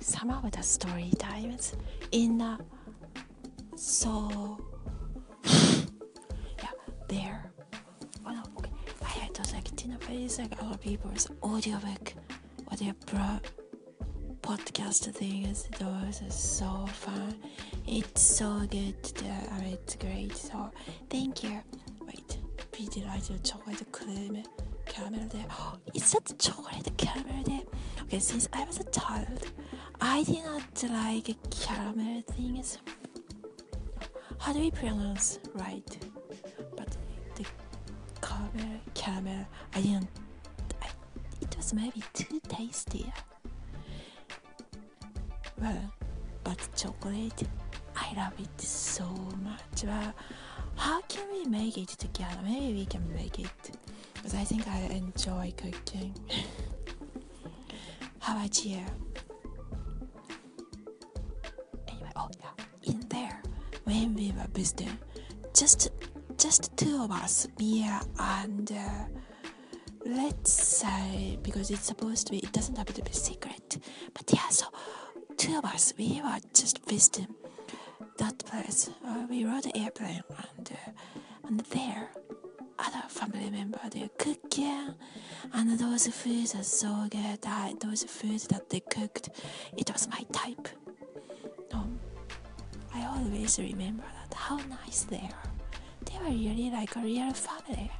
some of the story times in the so yeah there. Oh no okay. I had those like dinner place like other people's audiobook audio pro podcast things those are so fun. It's so good there uh, it's great. So thank you. Wait Pedialyte chocolate cream caramel there. Oh, is that chocolate caramel there? Okay since I was a child I did not like caramel things how do we pronounce right? But the caramel caramel I didn't I, it was maybe too tasty. Well but chocolate I love it so much. Well how can we make it together? Maybe we can make it. Because I think I enjoy cooking. How about you when we were visiting just just two of us me and uh, let's say because it's supposed to be it doesn't have to be secret but yeah so two of us we were just visiting that place uh, we rode the airplane and uh, and there other family member they're cooking and those foods are so good. I, those foods that they cooked it was my always remember that how nice they are. They were really like a real family